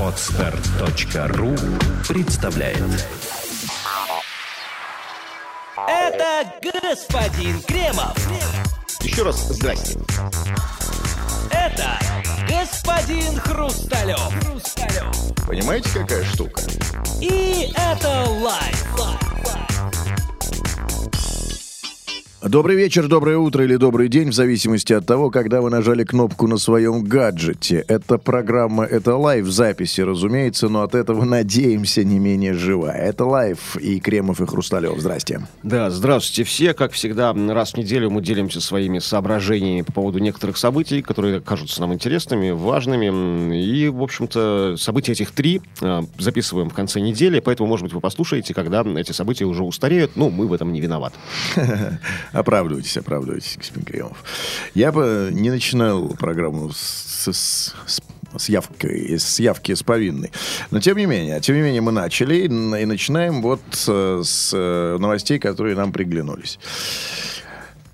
Отстар.ру представляет Это господин Кремов. Еще раз здрасте. Это господин Хрусталев. Хрусталев. Понимаете, какая штука? И это live. Добрый вечер, доброе утро или добрый день, в зависимости от того, когда вы нажали кнопку на своем гаджете. Это программа, это live записи, разумеется, но от этого, надеемся, не менее живая. Это live и Кремов, и Хрусталев. Здрасте. Да, здравствуйте все. Как всегда, раз в неделю мы делимся своими соображениями по поводу некоторых событий, которые кажутся нам интересными, важными. И, в общем-то, события этих три э, записываем в конце недели, поэтому, может быть, вы послушаете, когда эти события уже устареют. Ну, мы в этом не виноваты. Оправдывайтесь, оправдывайтесь, господин Кремов. Я бы не начинал программу с, с, с с явкой, с явки с повинной. Но тем не менее, тем не менее мы начали и начинаем вот э, с новостей, которые нам приглянулись.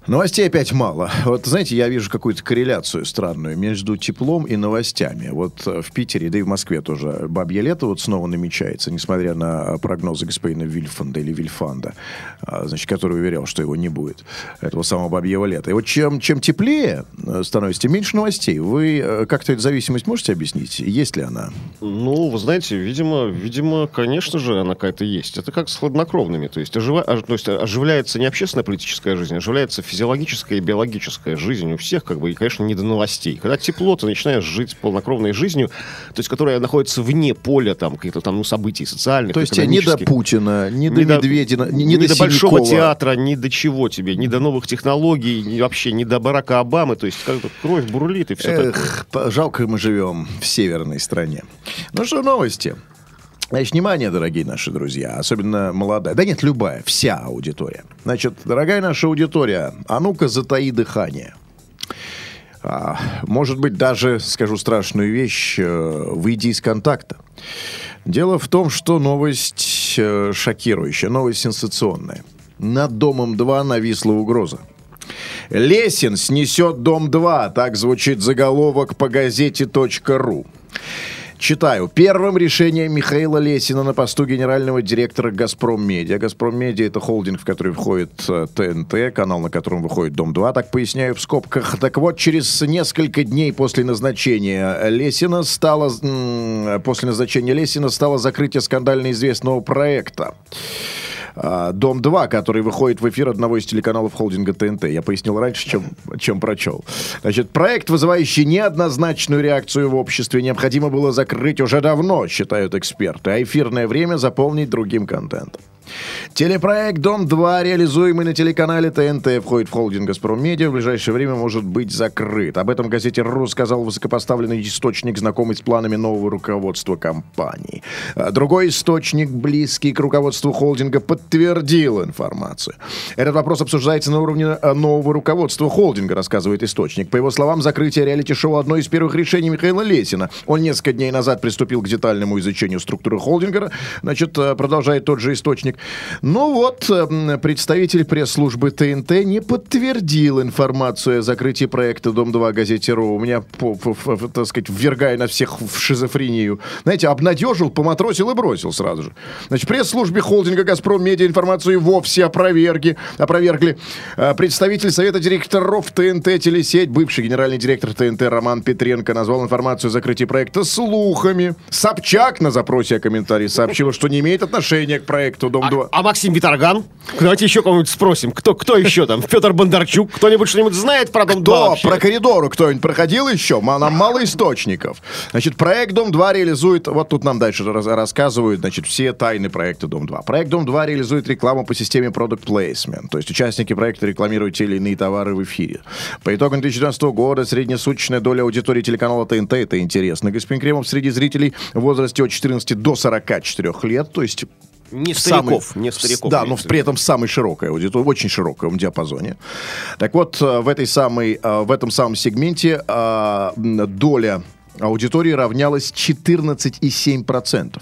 Новостей опять мало. Вот, знаете, я вижу какую-то корреляцию странную между теплом и новостями. Вот э, в Питере, да и в Москве тоже бабье лето вот снова намечается, несмотря на прогнозы господина Вильфанда или Вильфанда, а, значит, который уверял, что его не будет, этого самого бабьего лета. И вот чем, чем теплее э, становится, тем меньше новостей. Вы э, как-то эту зависимость можете объяснить? Есть ли она? Ну, вы знаете, видимо, видимо, конечно же, она какая-то есть. Это как с хладнокровными. То есть, ожива... то есть оживляется не общественная политическая жизнь, а оживляется физиологическая и биологическая жизнь у всех, как бы, и, конечно, не до новостей. Когда тепло, ты начинаешь жить полнокровной жизнью, то есть, которая находится вне поля там каких-то там ну, событий социальных, То есть не до Путина, не, не до Медведина, не, не, не до, до Большого театра, ни до чего тебе, ни до новых технологий, ни, вообще ни до Барака Обамы. То есть, как-то кровь бурлит и все такое. Эх, жалко мы живем в северной стране. Ну что, новости. Значит, внимание, дорогие наши друзья, особенно молодая, да нет, любая, вся аудитория. Значит, дорогая наша аудитория, а ну-ка затаи дыхание. А, может быть, даже, скажу страшную вещь, э, выйди из контакта. Дело в том, что новость э, шокирующая, новость сенсационная. Над домом 2 нависла угроза. Лесин снесет дом 2, так звучит заголовок по газете.ру. Читаю. Первым решением Михаила Лесина на посту генерального директора «Газпром Медиа». «Газпром Медиа» — это холдинг, в который входит э, ТНТ, канал, на котором выходит «Дом-2», так поясняю в скобках. Так вот, через несколько дней после назначения Лесина стало... После назначения Лесина стало закрытие скандально известного проекта. «Дом-2», который выходит в эфир одного из телеканалов холдинга ТНТ. Я пояснил раньше, чем, чем прочел. Значит, проект, вызывающий неоднозначную реакцию в обществе, необходимо было закрыть уже давно, считают эксперты, а эфирное время заполнить другим контентом. Телепроект «Дом-2», реализуемый на телеканале ТНТ, входит в холдинг «Газпром Медиа», в ближайшее время может быть закрыт. Об этом газете «РУ» сказал высокопоставленный источник, знакомый с планами нового руководства компании. А другой источник, близкий к руководству холдинга, подтвердил информацию. Этот вопрос обсуждается на уровне э, нового руководства холдинга, рассказывает источник. По его словам, закрытие реалити-шоу – одно из первых решений Михаила Лесина. Он несколько дней назад приступил к детальному изучению структуры холдинга. Значит, э, продолжает тот же источник. Ну вот, эм, представитель пресс-службы ТНТ не подтвердил информацию о закрытии проекта «Дом-2» газете «Ру». У меня, так сказать, ввергая на всех в шизофрению. Знаете, обнадежил, поматросил и бросил сразу же. Значит, пресс-службе холдинга «Газпром Медиа» информацию вовсе опроверги, опровергли. Э, представитель Совета директоров ТНТ «Телесеть», бывший генеральный директор ТНТ Роман Петренко назвал информацию о закрытии проекта слухами. Собчак на запросе о комментарии сообщила, что не имеет отношения к проекту «Дом-2». А, а Максим Виторган? Давайте еще кого-нибудь спросим. Кто, кто еще там? Петр Бондарчук? Кто-нибудь что-нибудь знает про Дом-2 Кто? вообще? Про коридору кто-нибудь проходил еще? Нам мало источников. Значит, проект Дом-2 реализует... Вот тут нам дальше раз, рассказывают, значит, все тайны проекта Дом-2. Проект Дом-2 реализует рекламу по системе Product Placement. То есть участники проекта рекламируют те или иные товары в эфире. По итогам 2012 года среднесуточная доля аудитории телеканала ТНТ, это интересно, господин Кремов, среди зрителей в возрасте от 14 до 44 лет, то есть не стариков, самый, не стариков. Да, но при этом самой широкой аудитория, в очень широком диапазоне. Так вот, э, в, этой самой, э, в этом самом сегменте э, доля аудитории равнялась 14,7%.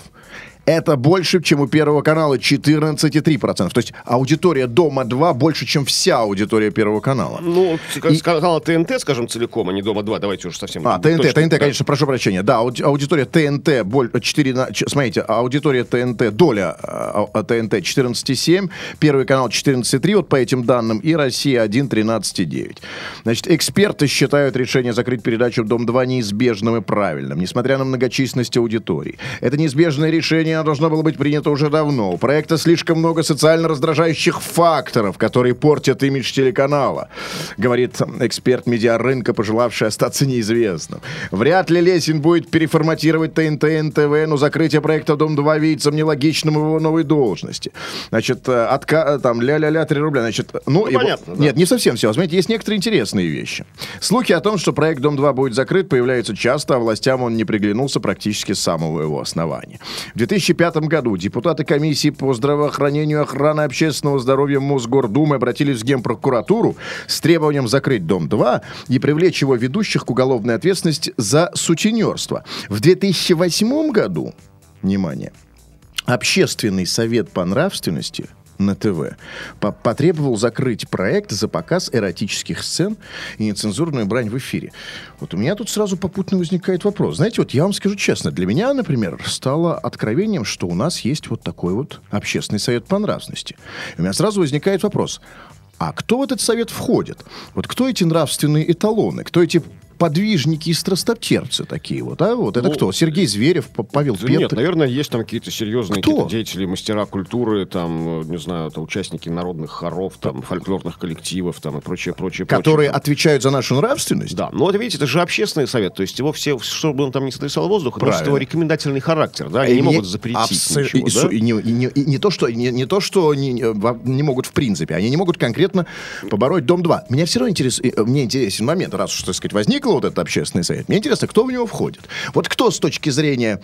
Это больше, чем у Первого канала 14,3%. То есть аудитория Дома-2 больше, чем вся аудитория Первого канала. Ну, И- сказала ТНТ, скажем, целиком, а не Дома-2, давайте уже совсем... А, ТНТ, точно, ТНТ, да. конечно, прошу прощения. Да, ауди- аудитория ТНТ, боль, 4 на, смотрите, аудитория ТНТ, доля а, а, ТНТ 14,7, Первый канал 14,3, вот по этим данным, и Россия 1, 13,9. Значит, эксперты считают решение закрыть передачу «Дом-2» неизбежным и правильным, несмотря на многочисленность аудитории. Это неизбежное решение должно было быть принято уже давно. У проекта слишком много социально раздражающих факторов, которые портят имидж телеканала, говорит эксперт медиарынка, пожелавший остаться неизвестным. Вряд ли Лесин будет переформатировать ТНТ НТВ, но закрытие проекта «Дом-2» видится мне логичным в его новой должности. Значит, э, отка- э, там, ля-ля-ля, 3 рубля. Значит, ну, его- понятно, да. Нет, не совсем все. Знаете, есть некоторые интересные вещи. Слухи о том, что проект «Дом-2» будет закрыт, появляются часто, а властям он не приглянулся практически с самого его основания. В 2005 году депутаты комиссии по здравоохранению и охраны общественного здоровья Мосгордумы обратились в Генпрокуратуру с требованием закрыть «Дом-2» и привлечь его ведущих к уголовной ответственности за сутенерство. В 2008 году, внимание, Общественный совет по нравственности на ТВ по- потребовал закрыть проект за показ эротических сцен и нецензурную брань в эфире. Вот у меня тут сразу попутно возникает вопрос. Знаете, вот я вам скажу честно, для меня, например, стало откровением, что у нас есть вот такой вот общественный совет по нравственности. У меня сразу возникает вопрос. А кто в этот совет входит? Вот кто эти нравственные эталоны? Кто эти подвижники и страстотерпцы такие вот, а? Вот это Ну, кто? Сергей Зверев, Павел Да Нет, Петр? наверное, есть там какие-то серьезные Кто? какие-то деятели, мастера культуры, там, э, не знаю, там, участники народных хоров, там, фольклорных коллективов, там, и прочее, прочее, которые прочее. отвечают за нашу нравственность? Да, но это, видите, это же общественный совет, то есть его все, чтобы он там не сотрясал воздух, это просто его рекомендательный характер, да, они не И могут не- запретить абсо- ничего, и, да? и не, и не- и не то, что, не, не то, что не, не- не могут в принципе, они не могут конкретно побороть Дом-2. Меня все равно интерес, э, мне интересен момент, раз уж, так сказать, возникло вот этот общественный совет. Мне интересно, кто в него входит. Вот кто с точки зрения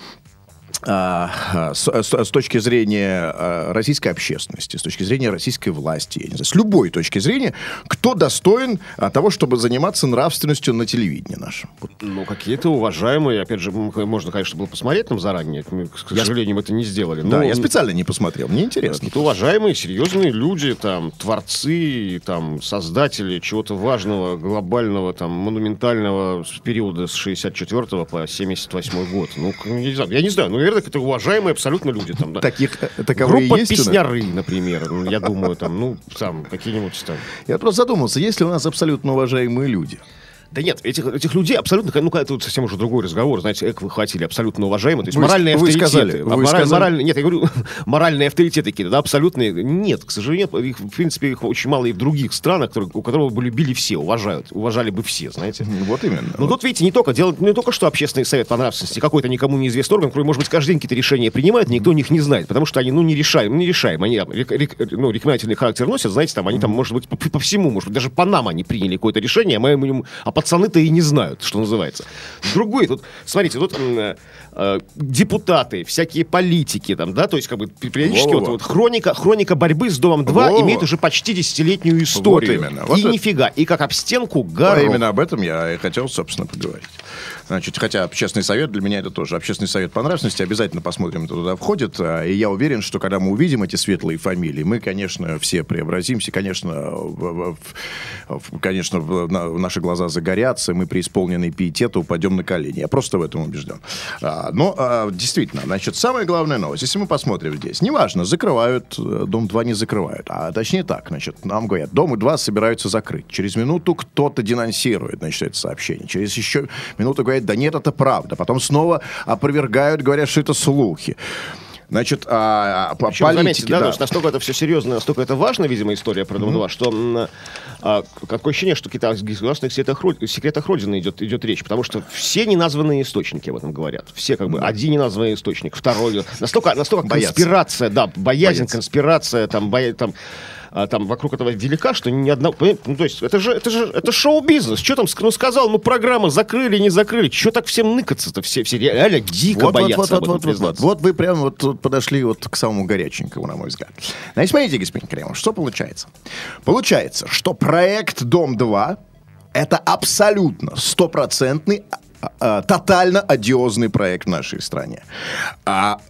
с, с- с точки зрения а, российской общественности, с точки зрения российской власти, я не знаю, с любой точки зрения, кто достоин а, того, чтобы заниматься нравственностью на телевидении нашем? Ну, какие-то уважаемые, опять же, можно, конечно, было посмотреть там заранее, мы, к сожалению, мы это не сделали. да, но- я специально не посмотрел, мне интересно. Какие-то уважаемые, серьезные люди, там, творцы, там, создатели чего-то важного, глобального, там, монументального с периода с 64 по 78 год. Ну, я не знаю, я не знаю, ну, наверное, это уважаемые абсолютно люди. Там, да. Таких э, таковые Группа есть песняры, например, ну, я думаю, там, ну, там, какие-нибудь там. Я просто задумался, есть ли у нас абсолютно уважаемые люди? Да нет, этих, этих людей абсолютно, ну, это вот совсем уже другой разговор, знаете, эк, вы хватили абсолютно уважаемые, то есть Вы- моральные вы авторитеты. сказали, вы мораль- сказали. моральные- нет, я говорю, моральные авторитеты какие-то, да, абсолютные. Нет, к сожалению, их, в принципе, их очень мало и в других странах, которые, у которых бы любили все, уважают, уважали бы все, знаете. Вот именно. Ну, тут, видите, не только дело, не только что общественный совет по нравственности, какой-то никому неизвестный орган, который, может быть, каждый день какие-то решения принимает, никто о них не знает, потому что они, ну, не решаем, ну, не решаем. Они, там, рек- рек- ну, рекомендательный характер носят, знаете, там, они там, может быть, по, по всему, может быть, даже по нам они приняли какое-то решение, а, мы, им- пацаны-то и не знают, что называется. Другой, тут, смотрите, тут э, э, депутаты, всякие политики, там, да, то есть, как бы, периодически вот, вот хроника, хроника борьбы с Домом-2 Во-во. имеет уже почти десятилетнюю историю. именно. Вот и это- нифига. И как об стенку А горох. именно об этом я и хотел, собственно, поговорить. Значит, хотя общественный совет для меня это тоже общественный совет по нравственности, обязательно посмотрим, кто туда входит. А, И я уверен, что когда мы увидим эти светлые фамилии, мы, конечно, все преобразимся, конечно, в- в- конечно, в- на- наши глаза загорятся, мы преисполненные пиетета упадем на колени. Я просто в этом убежден. А, Но а, действительно, значит, самая главная новость, если мы посмотрим здесь, неважно, закрывают, э, Дом-2 не закрывают, а точнее так, значит, нам говорят, Дом-2 собираются закрыть. Через минуту кто-то денонсирует, значит, это сообщение. Через еще минуту говорят, да нет, это правда. Потом снова опровергают, говорят, что это слухи. Значит, а, а, по Причем, заметьте, да, да. есть настолько это все серьезно, настолько это важно, видимо, история про Дом 2, что а, такое ощущение, что о государственных секретах, секретах Родины идет, идет речь, потому что все неназванные источники об этом говорят. Все как бы, один неназванный источник, второй. Настолько, настолько Боятся. конспирация, да, боязнь, Боятся. конспирация, там, боя- там, а, там вокруг этого велика, что ни одного... Ну, то есть, это же, это же это шоу-бизнес. Что там, ну, сказал, ну, программа закрыли, не закрыли. Что так всем ныкаться-то? Все, все реально дико Вот, вот, боятся вот, об вот, этом вот, вот, вот. Вот вы прямо вот тут подошли вот к самому горяченькому, на мой взгляд. Значит, смотрите, господин Кремов, что получается? Получается, что проект «Дом-2» это абсолютно стопроцентный, а, а, тотально одиозный проект в нашей стране. А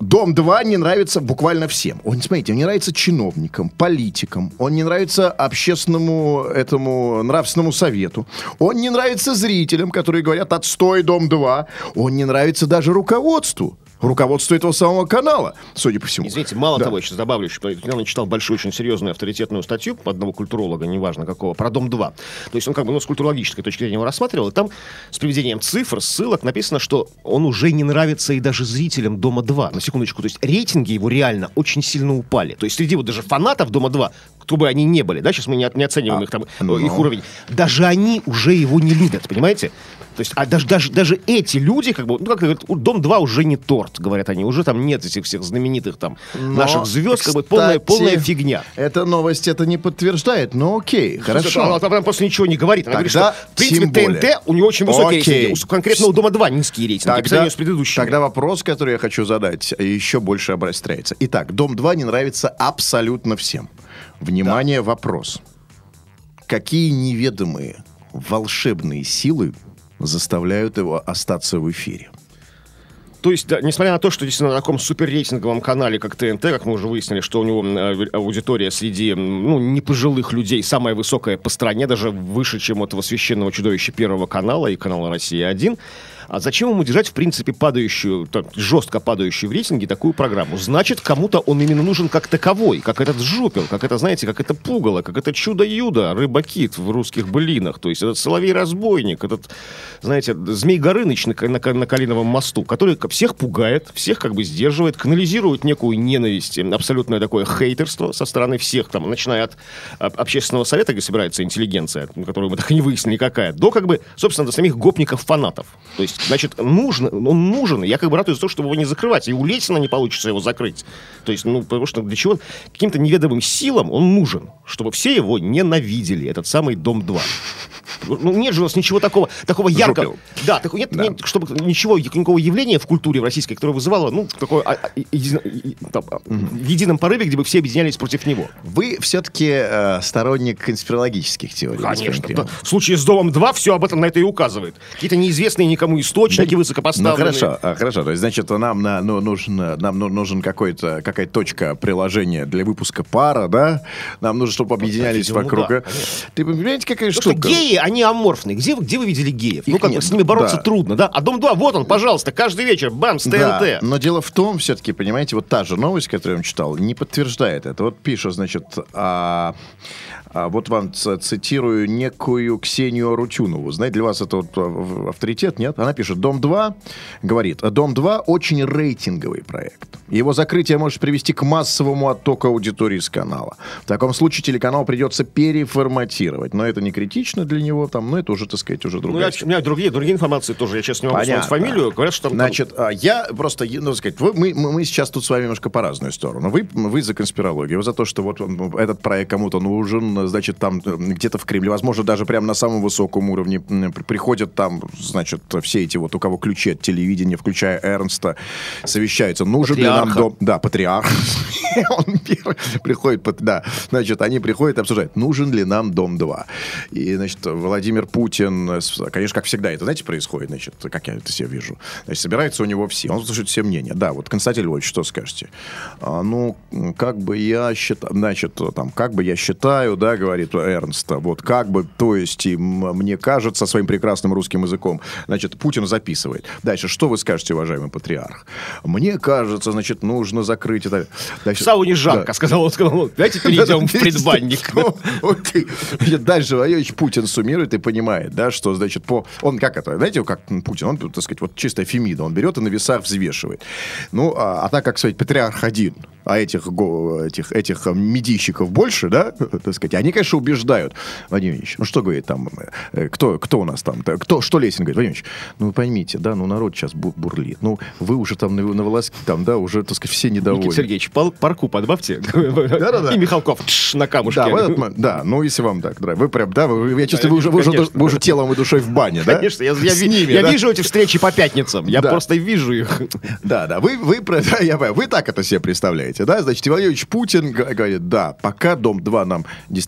Дом-2 не нравится буквально всем. Он, смотрите, он не нравится чиновникам, политикам, он не нравится общественному этому нравственному совету, он не нравится зрителям, которые говорят «отстой, Дом-2», он не нравится даже руководству, руководству этого самого канала, судя по всему. Извините, мало Да. того, я сейчас добавлю, что я недавно читал большую, очень серьезную авторитетную статью одного культуролога, неважно какого, про Дом-2. То есть он как бы ну, с культурологической точки зрения его рассматривал, и там с приведением цифр, ссылок написано, что он уже не нравится и даже зрителям Дома-2. На секундочку, то есть рейтинги его реально очень сильно упали. То есть среди вот даже фанатов Дома-2, кто бы они ни были, да, сейчас мы не, не оцениваем А, их там, ну. их уровень, даже они уже его не любят, понимаете? То есть, а даже, даже, даже эти люди, как бы, ну, как говорят, у- Дом 2 уже не торт, говорят они, уже там нет этих всех знаменитых там Но, наших звезд, как бы полная, кстати, полная фигня. Эта новость это не подтверждает, но окей, хорошо. Она, она просто ничего не говорит. Она Тогда говорит, что, в принципе, более. ТНТ, у него очень высокие Окей. рейтинги. У конкретно у Дома 2 низкие рейтинги, по Тогда, сравнению с предыдущими. тогда вопрос, который я хочу задать, еще больше обостряется. Итак, Дом 2 не нравится абсолютно всем. Внимание, вопрос. Какие неведомые волшебные силы заставляют его остаться в эфире? То есть, да, несмотря на то, что действительно на таком суперрейтинговом канале, как ТНТ, как мы уже выяснили, что у него э, аудитория среди ну, непожилых людей самая высокая по стране, даже выше, чем у этого священного чудовища Первого канала и канала «Россия-1», а зачем ему держать, в принципе, падающую, так, жестко падающую в рейтинге такую программу? Значит, кому-то он именно нужен как таковой, как этот жупел, как это, знаете, как это пугало, как это чудо-юдо, рыба-кит в русских былинах, то есть этот соловей-разбойник, этот, знаете, змей Горыныч на, на, на Калиновом мосту, который всех пугает, всех как бы сдерживает, канализирует некую ненависть, абсолютное такое хейтерство со стороны всех, там, начиная от общественного совета, где собирается интеллигенция, которую мы так и не выяснили какая, до как бы, собственно, до самих гопников-фанатов. То есть, значит, нужно, он нужен, я как бы радуюсь за то, чтобы его не закрывать, и у Лесина не получится его закрыть. То есть, ну, потому что для чего? Каким-то неведомым силам он нужен, чтобы все его ненавидели, этот самый Дом-2. Ну, нет же у нас ничего такого, такого яркого. Да, такого, нет, нет, чтобы ничего, никакого явления в культуре в российской, которое вызывало, ну, такое а, а, едино- и- там, а, в едином порыве, где бы все объединялись против него. Вы все-таки сторонник конспирологических теорий. Конечно. Да. В случае с Домом 2 все об этом на это и указывает. Какие-то неизвестные никому источники Ну высокопоставленные. хорошо, а, хорошо. То есть, значит, нам, на, ну, нужен, э, нам ну, нужен какой-то, какая-то точка приложения для выпуска пара, да? Нам нужно, чтобы объединялись по-видимому, вокруг. да, э. Ты понимаете, какая Потому что штука? геи, они аморфные. Где, где вы видели геев? ну, Их как бы нет, с ними бороться да. трудно, да? А Дом 2, вот он, пожалуйста, каждый вечер, бам, с ТНТ. Да, но дело в том, все-таки, понимаете, вот та же новость, которую я вам читал, не подтверждает это. Вот пишет, значит, а, вот вам цитирую некую Ксению Арутюнову. Знаете, для вас это вот а, авторитет, нет? Она пишет, Дом-2, говорит, Дом-2 очень рейтинговый проект. Его закрытие может привести к массовому оттоку аудитории с канала. В таком случае телеканал придется переформатировать. Но это не критично для него, там, но это уже, так сказать, уже Ну, другая я, у меня другие, другие информации тоже. Я сейчас не могу Понятно. фамилию. Говорят, что там... Значит, а, я просто, ну, сказать, вы- мы, мы, сейчас тут с вами немножко по разную сторону. Вы, вы за конспирологию, вы за то, что вот этот проект кому-то нужен, значит, там э, где-то в Кремле, возможно, даже прямо на самом высоком уровне приходят там, значит, все эти вот, у кого ключи от телевидения, включая Эрнста, совещаются, нужен ли нам дом... Да, патриарх. Он приходит, да, значит, они приходят и обсуждают, нужен ли нам Дом-2. И, значит, Владимир Путин, конечно, как всегда это, знаете, происходит, значит, как я это себе вижу. Значит, собирается у него все, он слушает все мнения. Да, вот, Константин Львович, что скажете? А, ну, как бы я считаю, значит, там, как бы я считаю, да, говорит Эрнст, вот, как бы, то есть, мне кажется, своим прекрасным русским языком, значит, Путин записывает. Дальше, что вы скажете, уважаемый патриарх? Мне кажется, значит, нужно закрыть это. Дальше, В сауне жарко, Да. сказал он. Сказал, «Ну, давайте перейдем в предбанник. Дальше Владимирович Путин суммирует и понимает, да, что, значит, по... Он как это, знаете, как Путин, он, так сказать, вот чисто фемида, он берет и на весах взвешивает. Ну, а, а так как, сказать, патриарх один, а этих, этих, этих э, медийщиков больше, да, так сказать, они, конечно, убеждают. Владимир Ильич, ну что говорит там, э, кто, кто у нас там, кто, что Лесин говорит, Владимир Ильич, ну вы поймите, да, ну народ сейчас бу- бурлит, ну вы уже там на, на волоске, там, да, уже, так сказать, все недовольны. Никита Сергеевич, пал- парку подбавьте. Да-да-да. И Михалков на камушке. Да, ну если вам так, да, вы прям, да, вы, я чувствую, вы уже, телом и душой в бане, да? Конечно, я, вижу эти встречи по пятницам. Я просто вижу их. Да, да, вы, вы, я вы так это себе представляете. да? Значит, Владимирович Путин говорит, да, пока Дом-2 нам действительно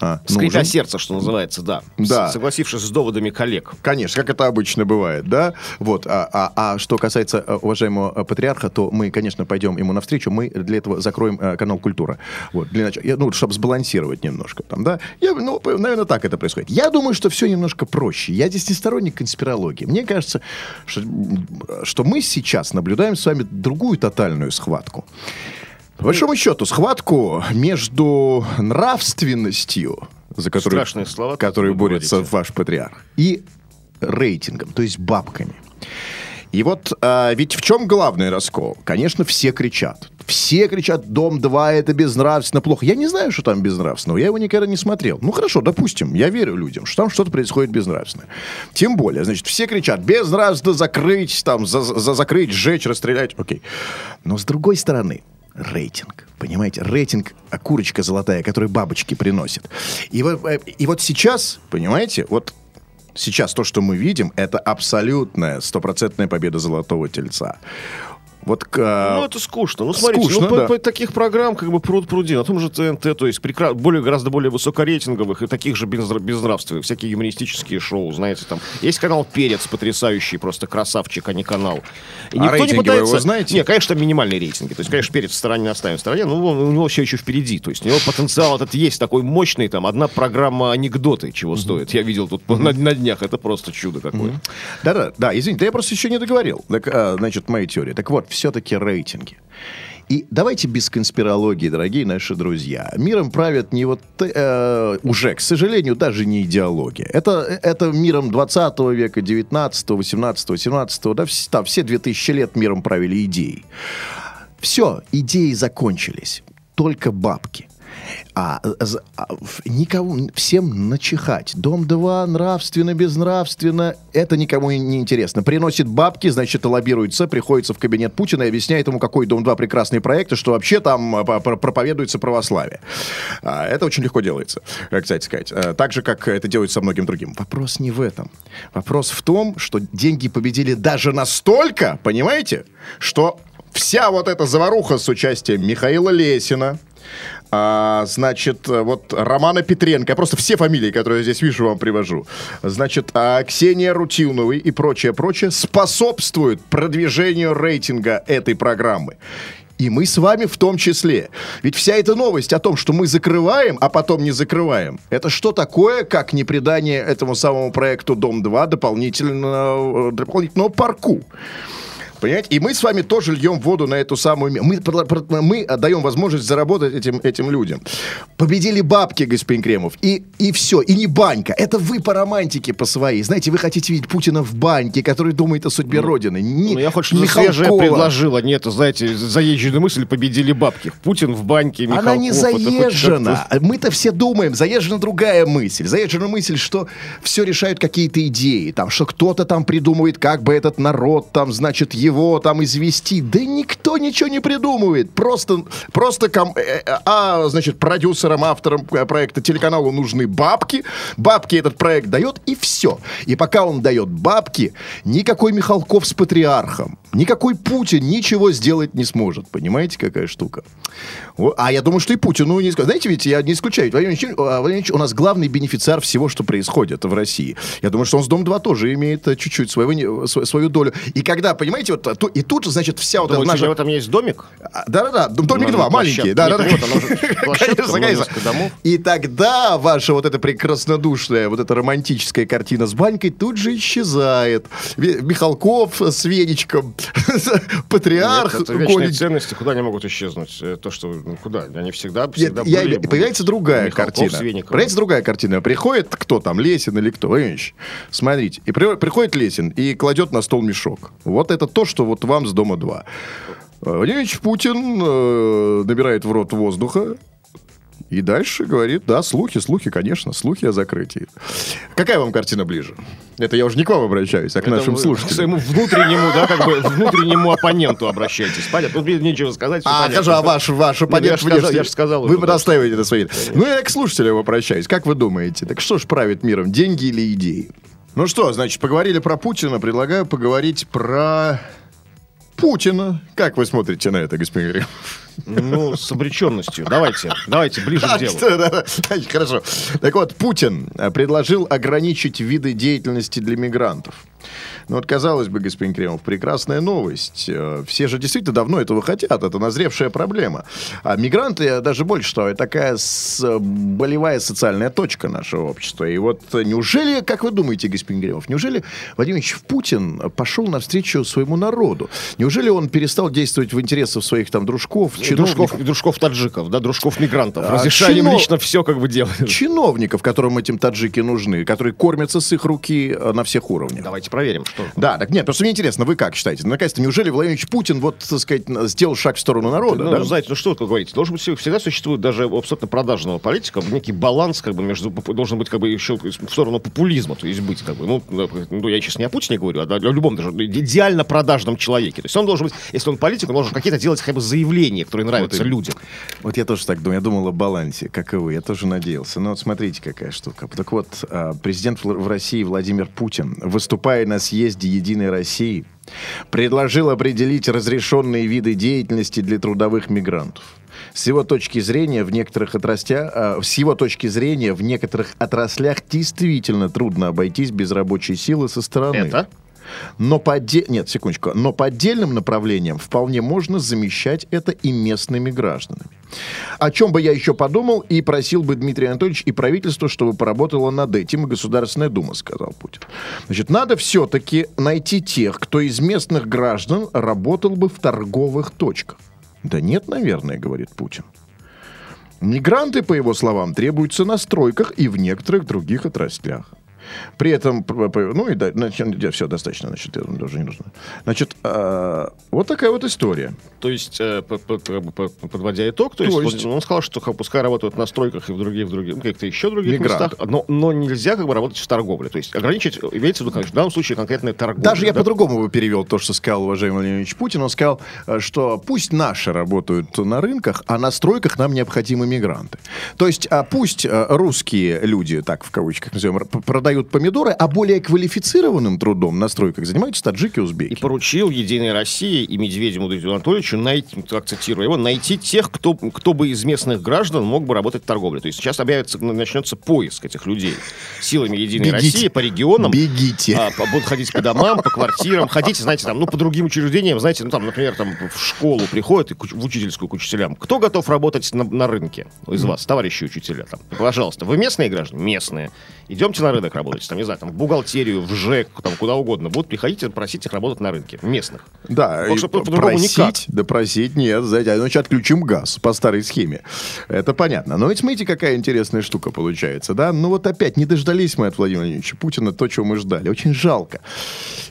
а, Скрипя нужен. сердце, что называется, да. Да. С- Согласившись с доводами коллег. Конечно, как это обычно бывает, да? Вот. А, а- а что касается э, уважаемого э, патриарха, то мы, конечно, пойдем ему навстречу. Мы для этого закроем э, канал Культура. Вот. Для начала, я, ну, чтобы сбалансировать немножко там, да? Я, ну, наверное, так это происходит. Я думаю, что все немножко проще. Я здесь не сторонник конспирологии. Мне кажется, что, что мы сейчас наблюдаем с вами другую тотальную схватку. По большому счету, схватку между нравственностью, за которую, Страшные слова, которые борется говорите. ваш патриарх, и рейтингом, то есть бабками. И вот а, ведь в чем главный раскол? Конечно, все кричат. Все кричат, Дом-2 это безнравственно, плохо. Я не знаю, что там безнравственного, я его никогда не смотрел. Ну хорошо, допустим, я верю людям, что там что-то происходит безнравственное. Тем более, значит, все кричат, безнравственно закрыть, там, за, за закрыть, сжечь, расстрелять. Окей. Но с другой стороны, рейтинг. Понимаете, рейтинг, а курочка золотая, которую бабочки приносят. И э, и вот сейчас, понимаете, вот сейчас то, что мы видим, это абсолютная стопроцентная победа золотого тельца. Вот к, э, Ну, это скучно. Ну, смотрите, скучно, ну, по- да. по- таких программ как бы пруд пруди. На том же ТНТ, то есть прекра- более, гораздо более высокорейтинговых и таких же безнра- безнравственных. Всякие юмористические шоу, знаете, там. Есть канал «Перец» потрясающий, просто красавчик, а не канал. И А рейтинги вы его знаете? Не, конечно, там минимальные рейтинги. То есть, конечно, «Перец» в стороне не оставим в стороне, но он- у него все еще впереди. То есть, у него потенциал этот есть такой мощный, там, одна программа анекдоты чего стоит. Я видел тут на, на днях, это просто чудо какое. Да-да, да, извините, я просто еще не договорил. Так, а, значит, моя теория. Так вот, все-таки рейтинги. И давайте без конспирологии, дорогие наши друзья. Миром правят не вот э, уже, к сожалению, даже не идеология. Это, это миром 20 века, 19, 18, 17, да, вс- там, все 2000 лет миром правили идеи. Все, идеи закончились. Только бабки. А, э, а, никому, всем начихать. Дом 2 нравственно, безнравственно, это никому не интересно. Приносит бабки, значит, лоббируется, приходится в кабинет Путина и объясняет ему, какой Дом 2 прекрасный проект, и что вообще там а, про- проповедуется православие. А, Это очень легко делается, э, кстати сказать. Э, Так же, как это делается со многим другим. Вопрос не в этом. Вопрос в том, что деньги победили даже настолько, понимаете, что вся вот эта заваруха с участием Михаила Лесина, а, значит, э, вот Романа Петренко, я просто все фамилии, которые я здесь вижу, вам привожу. Значит, а, Ксения Рутюновой и прочее, прочее способствуют продвижению рейтинга этой программы. И мы с вами в том числе. Ведь вся эта новость о том, что мы закрываем, а потом не закрываем, это что такое, как не придание этому самому проекту «Дом-2» дополнительного, э, дополнительного парку? Понимаете? И мы с вами тоже льем воду на эту самую... Мы, мы даем возможность заработать этим, этим людям. Победили бабки, господин Кремов. И, и все. И не банька. Это вы по романтике по своей. Знаете, вы хотите видеть Путина в баньке, который думает о судьбе Родины. Не, Ну, я хоть что-то свежее предложил, а нет, знаете, заезженную мысль победили бабки. Путин в баньке, Михалков. Она не заезжена. Мы-то все думаем, заезжена другая мысль. Заезжена мысль, что все решают какие-то идеи. Там, что кто-то там придумывает, как бы этот народ там, значит, его там извести. Да никто ничего не придумывает. Просто, просто ком- э, э, а, значит, продюсерам, авторам проекта телеканалу нужны бабки. Бабки этот проект дает, и все. И пока он дает бабки, никакой Михалков с патриархом, никакой Путин ничего сделать не сможет. Понимаете, какая штука? А я думаю, что и Путину не исключаю. Знаете, ведь я не исключаю. А, Владимир Ильич у нас главный бенефициар всего, что происходит в России. Я думаю, что он с Дом-2 тоже имеет э, чуть-чуть своего, не- св- свою долю. И когда, понимаете, вот, и тут, значит, вся вот эта наша... в этом есть домик? А, Да-да-да, дом- домик На 2, площадке. маленький. Конечно. несколько домов. И тогда ваша вот эта прекраснодушная, вот эта романтическая картина с банькой тут же исчезает. Михалков с Венечком, патриарх, Нет, это вечные ценности, куда они могут исчезнуть? Э, То, что, ну, куда? Они всегда, всегда были. появляется другая Михалков картина. Появляется другая картина. Приходит кто там, Лесин или кто? Смотрите. И при- приходит Лесин и кладет на стол мешок. Вот это то, что вот вам с дома 2. Владимир Ильич Путин э, набирает в рот воздуха, и дальше говорит, да, слухи, слухи, конечно, слухи о закрытии. Какая вам картина ближе? Это я уже не к вам обращаюсь, а к Это нашим вы К слушателям. своему внутреннему, да, как бы внутреннему оппоненту обращайтесь. Понятно, тут нечего сказать. А, понятно. скажу, а ваш, ваш оппонент я ж сказал- внешний? я ж сказал Вы настаиваете на своей. Ну, я к слушателям обращаюсь. Как вы думаете, так что ж правит миром, деньги или идеи? Ну что, значит, поговорили про Путина, предлагаю поговорить про Путина. Как вы смотрите на это, господин Григорьев? Ну, с обреченностью. Давайте, давайте, ближе к делу. Хорошо. Так вот, Путин э, предложил ограничить виды деятельности для мигрантов. Ну вот, казалось бы, господин Кремов, прекрасная новость. Э, Все же действительно давно этого хотят. Это назревшая проблема. А мигранты, даже больше того, это такая болевая социальная точка нашего общества. И вот неужели, как вы думаете, господин Кремов, неужели Владимир Ильич Путин пошел навстречу своему народу? Неужели он перестал действовать в интересах своих там дружков, чиновников? Дружков, дружков таджиков, да, дружков мигрантов. А, Разрешали им чино- лично все как бы делать. чиновников, которым этим таджики нужны, которые кормятся с их руки э, на всех уровнях. Давайте проверим, что. Да, так нет, просто мне интересно, вы как считаете? Наконец-то, неужели Владимир Путин, вот, так сказать, сделал шаг в сторону народа, Ну, да? знаете, ну что вы говорите? Должен быть, всегда существует даже абсолютно продажного политика некий баланс, как бы, между, должен быть, как бы, еще в сторону популизма, то есть быть, как бы, ну, ну, я сейчас не о Путине говорю, а о любом даже идеально продажном человеке. То есть он должен быть, если он политик, он должен какие-то делать хотя бы заявления, которые нравятся именно. людям. Вот я тоже так думаю, я думал о балансе, как и вы, я тоже надеялся. Но вот смотрите, какая штука. Так вот, а, президент в в России Владимир Путин, выступая на съезде «Единой России», предложил определить разрешенные виды деятельности для трудовых мигрантов. С его точки зрения в некоторых отрастя, а, с его точки зрения в некоторых отраслях действительно трудно обойтись без рабочей силы со стороны. Это? Но по Нет, секундочку. Но по отдельным направлениям вполне можно замещать это и местными гражданами. О чем бы я еще подумал и просил бы Дмитрий Анатольевич и правительство, чтобы поработало над этим, и Государственная Дума, сказал Путин. Значит, надо все-таки найти тех, кто из местных граждан работал бы в торговых точках. Да нет, наверное, говорит Путин. Мигранты, по его словам, требуются на стройках и в некоторых других отраслях. При этом, ну и да, все достаточно, значит, это даже не нужно. Значит, а, вот такая вот история. То есть, э, подводя итог, то, То есть, есть- он- он сказал, что пускай работают на стройках и в других, в других, ну, каких-то еще других Мигранты. местах, но, но нельзя как бы работать в торговле. То есть ограничить, имеется в виду, конечно, в данном случае конкретная торговля. Даже я да? по-другому бы перевел то, что сказал уважаемый Владимир Путин. Он сказал, э, что пусть наши работают на рынках, а на стройках нам необходимы мигранты. То есть а пусть э, русские люди, так в кавычках назовем, р- п- продают помидоры, а более квалифицированным трудом на стройках занимаются таджики узбеки. И поручил Единой России и Медведеву Дмитрию Анатольевичу найти, так цитирую его, найти тех, кто, кто бы из местных граждан мог бы работать в торговле. То есть сейчас объявится, начнется поиск этих людей силами Единой Бегите. России по регионам. Бегите. А, будут ходить по домам, по квартирам, ходите, знаете, там, ну, по другим учреждениям, знаете, ну, там, например, там, в школу приходят, и в учительскую к учителям. Кто готов работать на, на рынке из вас, товарищи учителя? Там, пожалуйста, вы местные граждане? Местные. Идемте на рынок работать, там, не знаю, там, в бухгалтерию, в ЖЭК, там, куда угодно. Будут приходить и просить их работать на рынке, местных. Да, Потому и что по- просить, никак. да просить нет, знаете, а иначе отключим газ по старой схеме. Это понятно. Но ведь смотрите, какая интересная штука получается, да? Ну вот опять не дождались мы от Владимира Владимировича Путина то, чего мы ждали. Очень жалко.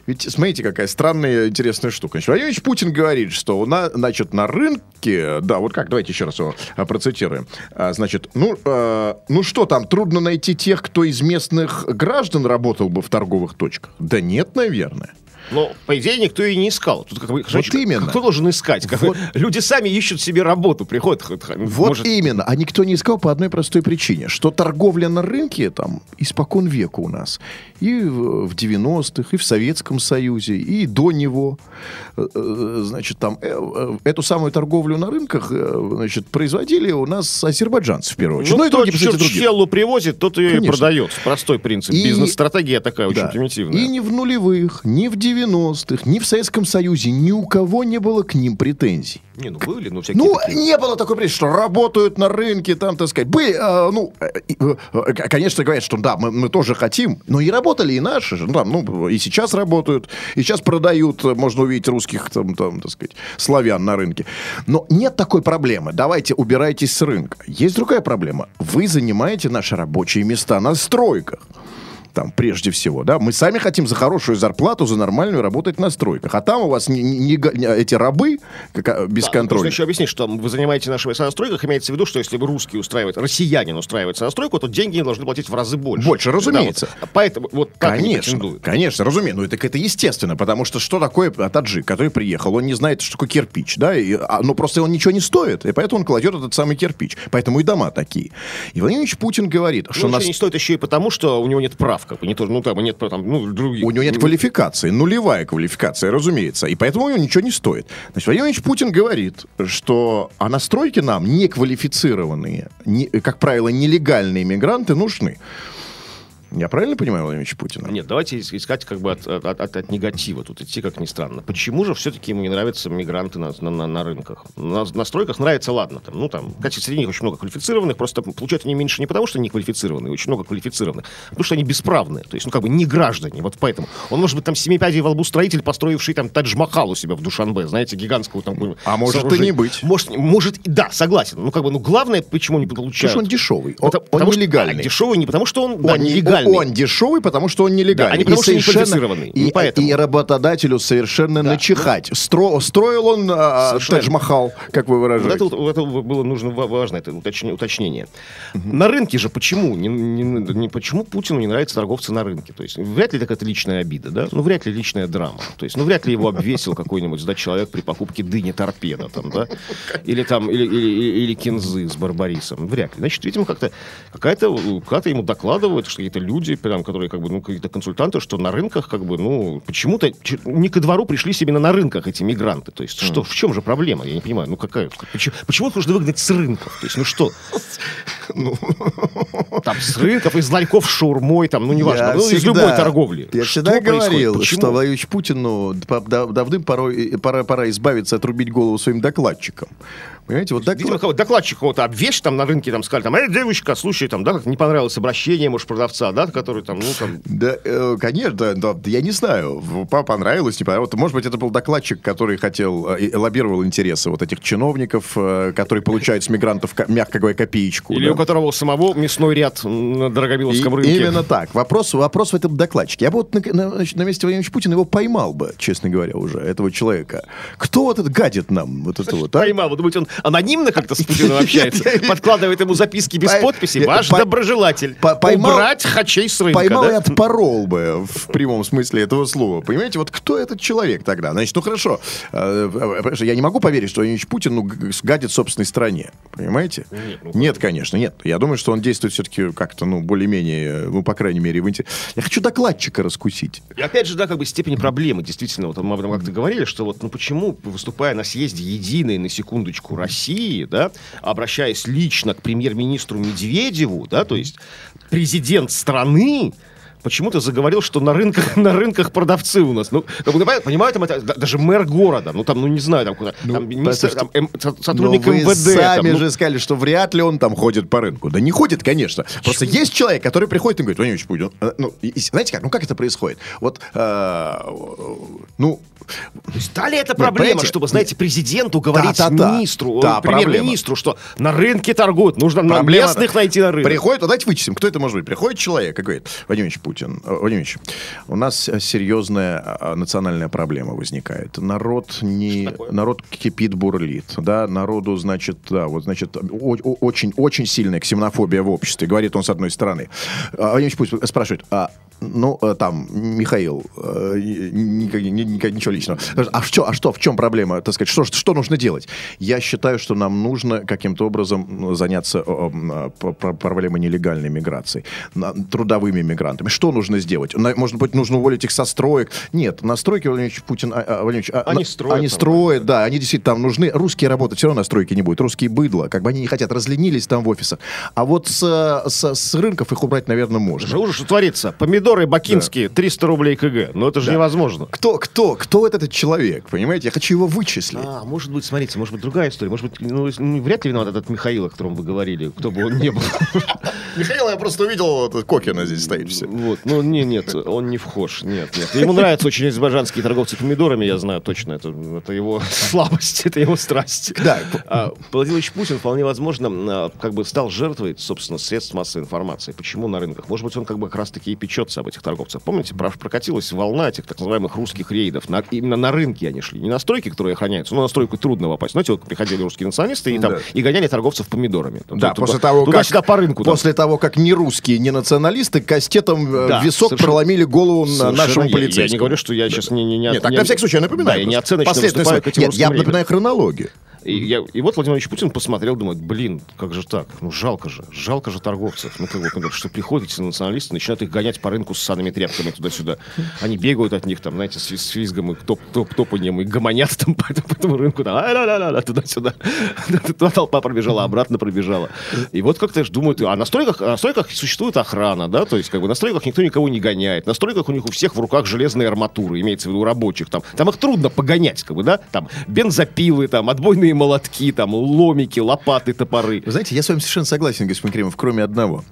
Ведь смотрите, какая странная интересная штука. Значит, Владимир Владимирович Путин говорит, что у нас, значит, на рынке, да, вот как, давайте еще раз его а, процитируем. А, значит, ну, а, ну что там, трудно найти тех, кто из местных граждан работал бы в торговых точках? Да нет, наверное. Но, по идее, никто и не искал. Тут как бы, значит, именно. Кто должен искать? Как Вот. Люди сами ищут себе работу, приходят. Вот может, именно. А никто не искал по одной простой причине, что торговля на рынке там испокон века у нас. И в в 90-х, и в Советском Союзе, и до него. Э, э, Значит, там э, эту самую торговлю на рынках значит, производили у нас азербайджанцы в первую очередь. Ну, и кто кстати, другие. чурчхеллу привозит, тот ее и Конечно. продает. Простой принцип. И- Бизнес-стратегия такая очень Да. примитивная. И ни в нулевых, ни в 90-х, ни в Советском Союзе ни у кого не было к ним претензий. Не, ну были, ну всякие Ну, такие. не было такой претензии, что работают на рынке, там, так сказать. Были, э, ну, э, э, э, конечно, говорят, что да, мы, мы тоже хотим, но и работали и наши же. Ну, там, ну, и сейчас работают, и сейчас продают, э, можно увидеть русских, там, там, так сказать, славян на рынке. Но нет такой проблемы. Давайте убирайтесь с рынка. Есть другая проблема. Вы занимаете наши рабочие места на стройках там, прежде всего, да, мы сами хотим за хорошую зарплату, за нормальную работать на стройках, а там у вас не, не- не эти рабы как, а, без Да, контроля. Нужно еще объяснить, что вы занимаете наши войска на стройках, имеется в виду, что если вы русский устраивает, россиянин устраивается на стройку, то деньги не должны платить в разы больше. Больше, Да, разумеется. вот. Поэтому вот так Конечно, конечно, разумеется. Ну, это, это естественно, потому что что такое таджик, который приехал? Он не знает, что такое кирпич, да, и, а, ну, просто он ничего не стоит, и поэтому он кладет этот самый кирпич. Поэтому и дома такие. И Владимир Ильич Путин говорит, что Ну, нас... не стоит еще и потому, что у него нет прав. Прав, как бы, не то, ну, там, нет, там, ну, других. У него нет квалификации, нулевая квалификация, разумеется. И поэтому у него ничего не стоит. Значит, Владимир Владимирович Путин говорит, что а настройки нам неквалифицированные, не, как правило, нелегальные мигранты нужны. Я правильно понимаю Владимир Путина? Нет, давайте ис- искать как бы от, от- от- от негатива тут идти, как ни странно. Почему же все-таки ему не нравятся мигранты на, на, на- на рынках? На, на стройках нравится, ладно, там, ну там, кстати, среди них очень много квалифицированных, просто получают они меньше не потому, что они квалифицированные, очень много квалифицированных, а потому что они бесправные, то есть, ну как бы не граждане, вот поэтому. Он может быть там семипядей во лбу строитель, построивший там Тадж-Махал у себя в Душанбе, знаете, гигантскую там какую-нибудь А может и сооружение. не быть. Может, может, и- да, согласен. Ну как бы, ну главное, почему не Потому получают. что он дешевый. Он, Потому- он потому что- нелегальный. а, дешевый не потому, что он, да, он, не- нелегальный. Он дешевый, потому что он нелегальный. Да, а не потому, И что не совершенно- квалифицированный. И, Не поэтому. и работодателю совершенно начихать. Стро- строил он а, Совершенно. Тадж-Махал, как вы Вот выражаете. это, вот- вот это было нужно ва- важно это уточнение. уточнение. На рынке же почему? Не, не- не- почему Путину не нравятся торговцы на рынке? То есть вряд ли такая личная обида, да? Ну, вряд ли личная драма. То есть, ну, вряд ли его обвесил какой-нибудь да, человек при покупке дыни торпеда там, да? Или там, или, или, или- или кинзы с барбарисом. Вряд ли. Значит, видимо, как-то какая-то, когда ему докладывают, что какие-то люди, прям, которые как бы, ну, какие-то консультанты, что на рынках, как бы, ну, почему-то не ко двору пришлись именно на рынках эти мигранты. То есть, что, в чем же проблема? Я не понимаю. Ну, какая? Почему, почему их нужно выгнать с рынков? То есть, ну что? Ну, там, с рынков, из ларьков с шаурмой, там, ну, неважно. Я ну, из всегда- любой торговли. Я Что всегда происходит? говорил, Почему? что Владимир Путину давным порой, пора, пора избавиться, отрубить голову своим докладчикам. Понимаете, вот Видимо, доклад... кого- докладчик кого-то обвешь там на рынке, там сказали, там, эй, девочка, слушай, там, да, не понравилось обращение, может, продавца, да, который там, ну, там, Да, э, конечно, да, да, я не знаю, понравилось, не понравилось. Может быть, это был докладчик, который хотел, э, и лоббировал интересы вот этих чиновников, э, которые получают с мигрантов, ко- мягко говоря, копеечку. или да. Которого у самого мясной ряд на И- Дорогобиловском рынке. Именно так. Вопрос, вопрос в этом докладчике. Я бы вот на, на- на месте Владимира Путина его поймал бы, честно говоря, уже, этого человека. Кто вот этот гадит нам? Вот это вот, а? Поймал, вы думаете, он анонимно как-то с Путиным общается? Подкладывает ему записки без подписи? Ваш доброжелатель. Убрать хачей с рынка, Поймал и отпорол бы в прямом смысле этого слова. Понимаете, вот кто этот человек тогда? Значит, ну хорошо. Э, э, Я не могу поверить, что Владимир Путин ну, гадит собственной стране. Понимаете? Нет, конечно, нет. Я думаю, что он действует все-таки как-то, ну, более-менее, ну, по крайней мере, в интерес- Я хочу докладчика раскусить. И опять же, да, как бы степень проблемы, действительно, вот мы об этом как-то говорили, что вот, ну почему, выступая на съезде единой, на секундочку, России, да, обращаясь лично к премьер-министру Медведеву, да, то есть президент страны, почему-то заговорил, что на рынках, на рынках продавцы у нас. Ну, понимаю, там это, да- даже мэр города, ну там, ну не знаю, там куда, там, министр, там, эм, со- сотрудник Но вы МВД. сами там, ну, же сказали, что вряд ли он там ходит по рынку. Да не ходит, конечно. Просто есть человек, который приходит и говорит, Владимир Путин, э, ну, и- и знаете как, ну как это происходит? Вот, э, ну, То есть, да ли это проблема, чтобы, знаете, президенту говорить Да-да-да. министру, Да, э, премьер-министру, что на рынке торгуют, нужно на Проблема- местных найти на рынок. Приходит, вот давайте вычислим, кто это может быть. Приходит человек и говорит, Владимир Ильич Путин, э, Владимир Ильич, у нас э, серьезная а, национальная проблема возникает. Народ не, народ кипит, бурлит, да, народу, значит, да, вот, значит, о- о- очень, очень сильная ксенофобия в обществе, говорит он с одной стороны. А Владимир Ильич Путин спрашивает, а ну, э, там, Михаил, э, ничего личного. А что, а что, в чем проблема, так сказать, что, что нужно делать? Я считаю, что нам нужно каким-то образом заняться э, проблемой нелегальной миграции, трудовыми мигрантами. Что нужно сделать? Может быть, нужно уволить их со строек? Нет, на стройке Владимир Ильич Путин... а, а, Владимир Ильич, а, Они на- строят Они там, строят, да, они действительно там нужны. Русские работать все равно на стройке не будет. Русские быдло, как бы они не хотят, разленились там в офисах. А вот с, с, с рынков их убрать, наверное, можно. Ужас, что творится. Помидоры бакинские, 300 рублей КГ. Но это же невозможно. Кто, кто, кто вот этот человек, понимаете? Я хочу его вычислить. А, может быть, смотрите, может быть, другая история. Может быть, ну, ну, вряд ли виноват этот Михаил, о котором вы говорили, кто бы он ни был. Михаил, я просто увидел, Кокина здесь стоит все. Вот, ну, не, нет, он не вхож, нет, нет. Ему нравятся очень азербайджанские торговцы помидорами, я знаю точно, это, это его слабость, это его страсть. Да. А, Владимир Ильич Путин вполне возможно а, как бы стал жертвой, собственно, средств массовой информации. Почему на рынках? Может быть, он как бы как раз-таки и печется об этих торговцах. Помните, про- прокатилась волна этих так называемых русских рейдов. На- именно на рынке они шли. Не на стройки, которые охраняются, но на стройку трудно попасть. Знаете, вот приходили русские националисты и, там, Да. и гоняли торговцев помидорами. Там, Да, туда- после того, как, туда-сюда по рынку. там. после того, как ни русские, ни националисты кастетом э, Да, висок совершенно- проломили голову Совершенно нашему я- полицейскому. Я, не говорю, что я сейчас не... не, не Нет, так не- на всякий случай я напоминаю. Да, я не оценочно выступаю к этим Нет, я напоминаю хронологию. И, я, и вот Владимир Владимирович Путин посмотрел, думает, блин, как же так? Ну, жалко же, жалко же торговцев. Ну, как бы, ну, что приходят эти националисты, начинают их гонять по рынку с санными тряпками туда-сюда. Они бегают от них, там, знаете, с, с визгом и топ, топ, топанием, и гомонят там по, по этому рынку, там, а-ля-ля-ля, туда-сюда. Туда толпа пробежала, обратно пробежала. И вот как-то же думают, а на стройках, а на стройках существует охрана, да, то есть, как бы, на стройках никто никого не гоняет. На стройках у них у всех в руках железные арматуры, имеется в виду рабочих. Там, там их трудно погонять, как бы, да, там бензопилы, там, отбойные молотки, там, ломики, лопаты, топоры. Вы знаете, я с вами совершенно согласен, господин Кремов, кроме одного.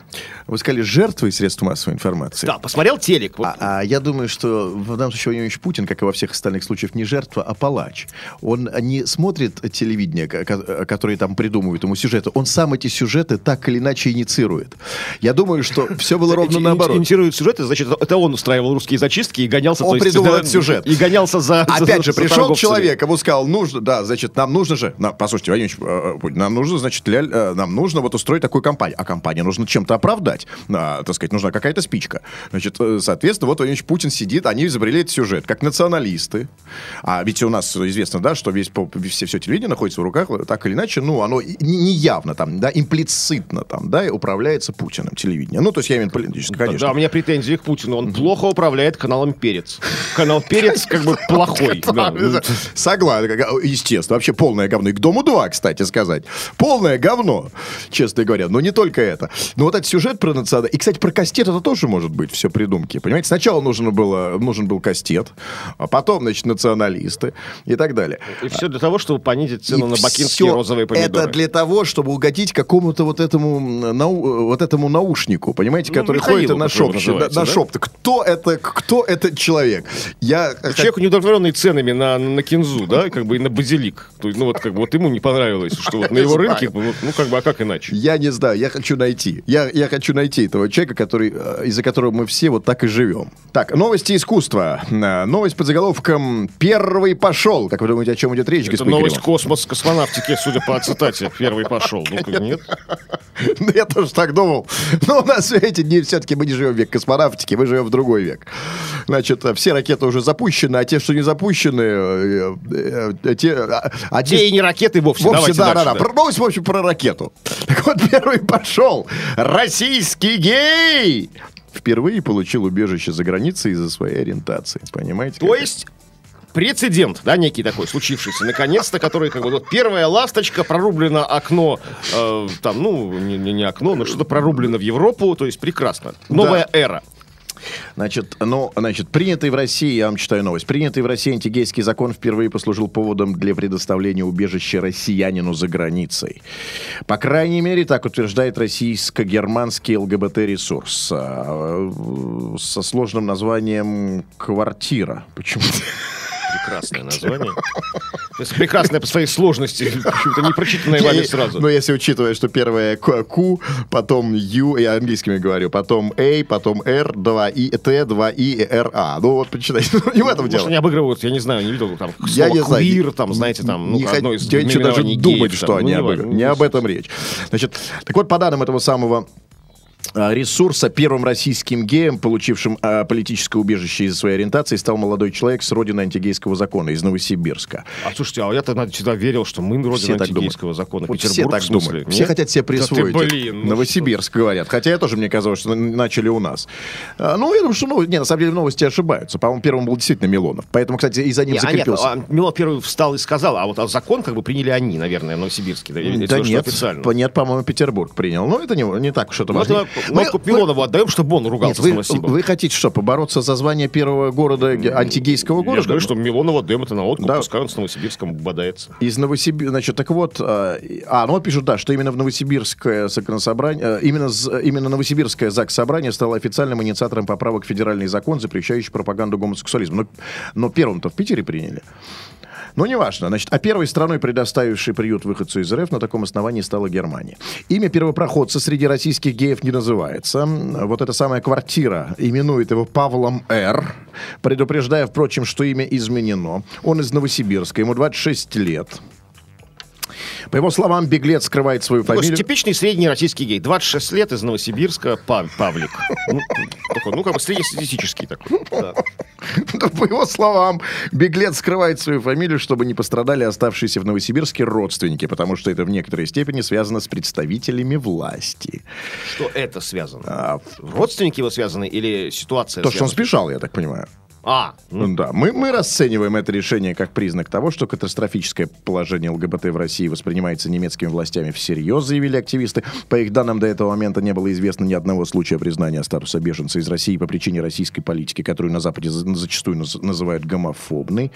Вы сказали, жертвы средств массовой информации. Да, посмотрел телек. Вот. А, а я думаю, что в данном случае Владимир Владимирович Путин, как и во всех остальных случаях, не жертва, а палач. Он не смотрит телевидение, ко- ко- которые там придумывают ему сюжеты. Он сам эти сюжеты так или иначе инициирует. Я думаю, что все было ровно наоборот. Инициирует сюжет, это значит, это он устраивал русские зачистки и гонялся... Он придумал этот сюжет. И гонялся за... Опять же, пришел человек, ему сказал, нужно, да, значит, нам нужно же, на, послушайте, Владимир Ильич, э, Путин, нам нужно, значит, ля- э, нам нужно вот устроить такую компанию. А компанию нужно чем-то оправдать. А, так сказать, нужна какая-то спичка. Значит, э, соответственно, вот Владимир Путин сидит, они изобрели этот сюжет, как националисты. А ведь у нас известно, да, что весь, все, все телевидение находится в руках, э, так или иначе, ну, оно не, явно там, да, имплицитно там, да, и управляется Путиным телевидение. Ну, то есть я имею в виду политически, конечно. Да, у меня претензии к Путину. Он плохо управляет каналом Перец. Канал Перец как бы плохой. да. Согласен, как- естественно. Вообще полное говно. И к Дому 2, кстати сказать. Полное говно, честно говоря. Но не только это. Но вот этот сюжет про национал... И, кстати, про кастет это тоже может быть все придумки. Понимаете, сначала нужно было, нужен был кастет, а потом, значит, националисты и так далее. И все для того, чтобы понизить цену И на бакинские розовые помидоры. Это для того, чтобы угодить какому-то вот этому, нау- вот этому наушнику, понимаете, Ну, который Михаилу, ходит и на шепчет. На, да? шепот. Кто это, кто этот человек? Я Человек, неудовлетворенный ценами на, на кинзу, да, как бы и на базилик. Ну вот как бы вот ему не понравилось, что вот на его рынке, ну как бы, а как иначе? Я не знаю, я хочу найти. Я, я хочу найти этого человека, который, э, из-за которого мы все вот так и живем. Так, новости искусства. Э, Новость под заголовком «Первый пошел». Как вы думаете, о чем идет речь, Это новость космос космонавтики, судя по цитате, первый пошел. Ну, нет? Ну, Я тоже так думал. Но у нас эти дни все-таки мы не живем в век космонавтики, мы живем в другой век. Значит, э, все ракеты уже запущены, а те, что не запущены, те... а- а те- не ракеты вовсе. Вовсе, Давайте да, дальше, да, да. Про- Новость, в общем, про ракету. Так вот, первый пошел. Российский гей! Впервые получил убежище за границей из-за своей ориентации. Понимаете? То есть прецедент, да, некий такой случившийся, наконец-то, который как бы вот первая ласточка прорублено окно, э, там, ну не, не, не окно, но что-то прорублено в Европу, то есть прекрасно, новая эра. Значит, ну, значит, принятый в России, я вам читаю новость, принятый в России антигейский закон впервые послужил поводом для предоставления убежища россиянину за границей. По крайней мере, так утверждает российско-германский ЛГБТ-ресурс а, э, со сложным названием «Квартира». Почему? Прекрасное название. То есть прекрасное по своей сложности, почему-то не прочитанное вами сразу. Ну, если учитывая, что первое Q, потом U, я английскими говорю, потом A, потом R, 2 И, T, 2 И, R, A. Ну, вот, почитайте, не в этом Может, дело. они обыгрывают, я не знаю, не видел там Я не знаю. queer, там, знаете, там, ну, одно из хочу даже думать, что они ну, об, важно, этом- ну, не об этом речь. Значит, так вот, по данным этого самого а, ресурса первым российским геем, получившим а, политическое убежище из-за своей ориентации, стал молодой человек с родины антигейского закона из Новосибирска. А слушайте, а я-то всегда верил, что мы родина Все так антигейского закона. Вот все Петербург, так в смысле? думают. Нет? Все хотят себе Да ты, присвоить. блин, ну Новосибирск, говорят. Хотя я тоже, мне казалось, что начали у нас. А, ну, я думаю, что, ну, не, на самом деле, новости ошибаются. По-моему, первым был действительно Милонов. Поэтому, кстати, и за ним Не, а нет, закрепился. а Мило первый встал и сказал, а вот а закон как бы приняли они, наверное, новосибирский. Да, или Да что, что нет, по- нет, по-моему, Петербург принял. Ну, это не, не так уж это важно. Мы Вы- тут Милонову отдаем, чтобы он Нет, ругался вы, с Новосибом. вы хотите что, побороться за звание первого города, ге- антигейского Я города? же говорю, что Милонова отдаем это на откуп, Да. пускай он с Новосибирском бодается. Из Новосибирска, значит, так вот, а, а, ну пишут, да, что именно в Новосибирское законособрание, э, именно, именно Новосибирское ЗАГС собрание стало официальным инициатором поправок в федеральный закон, запрещающий пропаганду гомосексуализма. Но, но первым-то в Питере приняли. Ну, неважно. Значит, а первой страной, предоставившей приют выходцу из РФ, на таком основании стала Германия. Имя первопроходца среди российских геев не называется. Вот эта самая квартира именует его Павлом Р., предупреждая, впрочем, что имя изменено. Он из Новосибирска, ему 26 лет. По его словам, беглец скрывает свою Такой фамилию. типичный средний российский гей. 26 лет из Новосибирска, Пав- Павлик. Ну, такой, ну, как бы среднестатистический такой. Да. По его словам, беглец скрывает свою фамилию, чтобы не пострадали оставшиеся в Новосибирске родственники, потому что это в некоторой степени связано с представителями власти. Что это связано? А, Родственники его связаны или ситуация то, что он сбежал, я так понимаю. А, ну, Ну да, мы, мы расцениваем это решение как признак того, что катастрофическое положение ЛГБТ в России воспринимается немецкими властями всерьез, заявили активисты. По их данным, до этого момента не было известно ни одного случая признания статуса беженца из России по причине российской политики, которую на Западе за- зачастую наз- называют гомофобной.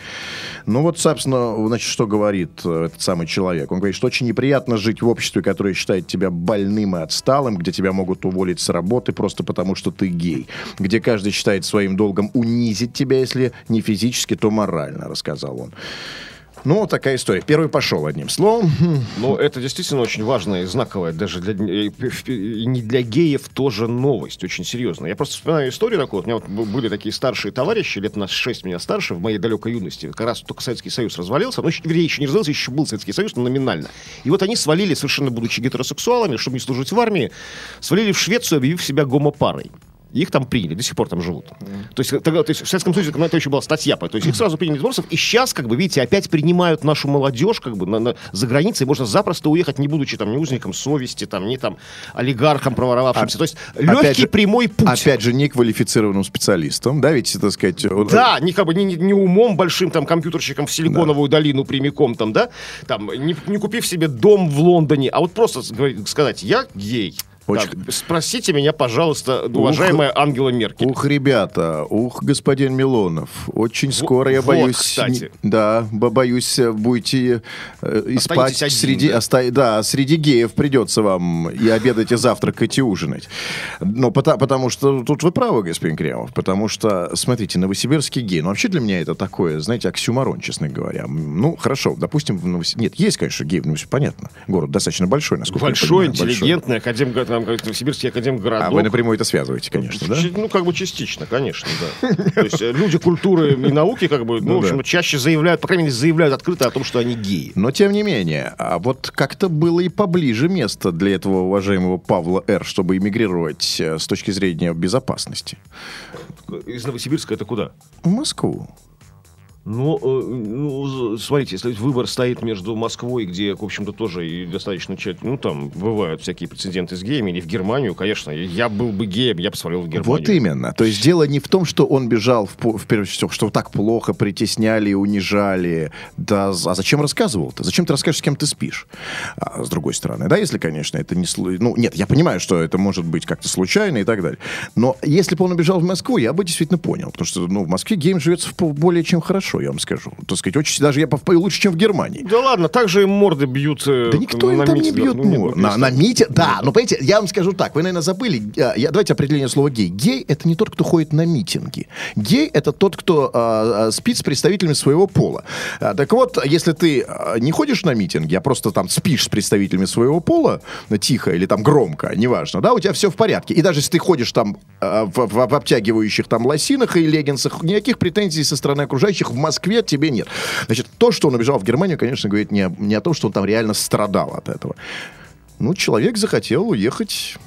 Ну вот, собственно, значит, что говорит э, этот самый человек? Он говорит, что очень неприятно жить в обществе, которое считает тебя больным и отсталым, где тебя могут уволить с работы просто потому, что ты гей, где каждый считает своим долгом унизить тебя, если не физически, то морально, рассказал он. Ну, такая история. Первый пошел, одним словом. Ну, это действительно очень важная и знаковая, даже для, и не для геев тоже новость, очень серьезная. Я просто вспоминаю историю такую. У меня вот были такие старшие товарищи, лет на 6 меня старше, в моей далекой юности. Как раз только Советский Союз развалился. Ну, вернее, еще не развалился, еще был Советский Союз, но номинально. И вот они свалили, совершенно будучи гетеросексуалами, чтобы не служить в армии, свалили в Швецию, объявив себя гомопарой. Их там приняли, до сих пор там живут. То есть, тогда, то есть в Советском Союзе это еще была статья. То есть их сразу приняли из Борсов, и сейчас, как бы, видите, опять принимают нашу молодежь, как бы, на, на- за границей. Можно запросто уехать, не будучи там ни узником совести, там, ни там олигархом проворовавшимся. То есть легкий же- прямой путь. Опять же, неквалифицированным специалистом, да, ведь, так сказать... он- Да, не как бы не, не- умом большим там компьютерщиком в Силиконовую долину прямиком там, да, там не, не купив себе дом в Лондоне, а вот просто сказать, я гей. Очень- Да, спросите меня, пожалуйста, уважаемая Ангела Меркель. Ух, ребята, ух, господин Милонов, очень скоро, я вот, боюсь... кстати. Да, бо- боюсь, э, будете э, и спать один, среди... да? оста- да, среди геев придется вам и обедать, и завтракать, и ужинать. Но пота- потому что тут вы правы, господин Кремов, потому что, смотрите, новосибирский гей, ну вообще для меня это такое, знаете, оксюмарон, честно говоря. Ну, хорошо, допустим, в Новосиб- Нет, есть, конечно, гей в Новосибирске, понятно. Город достаточно большой, насколько я Большой, понимаю, большой. интеллигентный, академ, там, как Новосибирский академгородок. А вы напрямую это связываете, конечно, да? Ну, как бы частично, конечно, да. То есть э, люди культуры и науки, как бы, ну, Ну в общем, да. чаще заявляют, по крайней мере, заявляют открыто о том, что они геи. Но тем не менее, а вот как-то было и поближе место для этого уважаемого Павла Р., чтобы эмигрировать э, с точки зрения безопасности. Из Новосибирска это куда? В Москву. Ну, э, ну, смотрите, если выбор стоит между Москвой, где, в общем-то, тоже и достаточно тщательно, ну, там бывают всякие прецеденты с геями, или в Германию, конечно, я был бы геем, я свалил в Германию. Вот именно. То есть дело не в том, что он бежал в, в первую очередь, что так плохо притесняли, унижали. Да, а зачем рассказывал-то? Зачем ты расскажешь, с кем ты спишь? А, с другой стороны, да, если, конечно, это не... Ну, нет, я понимаю, что это может быть как-то случайно и так далее. Но если бы он убежал в Москву, я бы действительно понял. Потому что, ну, в Москве гейм живется более чем хорошо, я вам скажу. Так сказать, очень, даже я лучше, чем в Германии. Да ладно, так же им морды бьют. э, Да никто им там не бьет Ну, мор. ну, На, на мите, да, но понимаете, я вам скажу так, вы, наверное, забыли, а, я, давайте определение слова гей. Гей это не тот, кто ходит на митинги. Гей это тот, кто а, а, спит с представителями своего пола. Так вот, если ты не ходишь на митинги, а просто там спишь с представителями своего пола, тихо или там громко, неважно, да, у тебя все в порядке. И даже если ты ходишь там а, в, в- в обтягивающих там лосинах и леггинсах, никаких претензий со стороны окружающих в Москве тебе нет. Значит, то, что он убежал в Германию, конечно, говорит не не о том, что он там реально страдал от этого. Ну, человек захотел уехать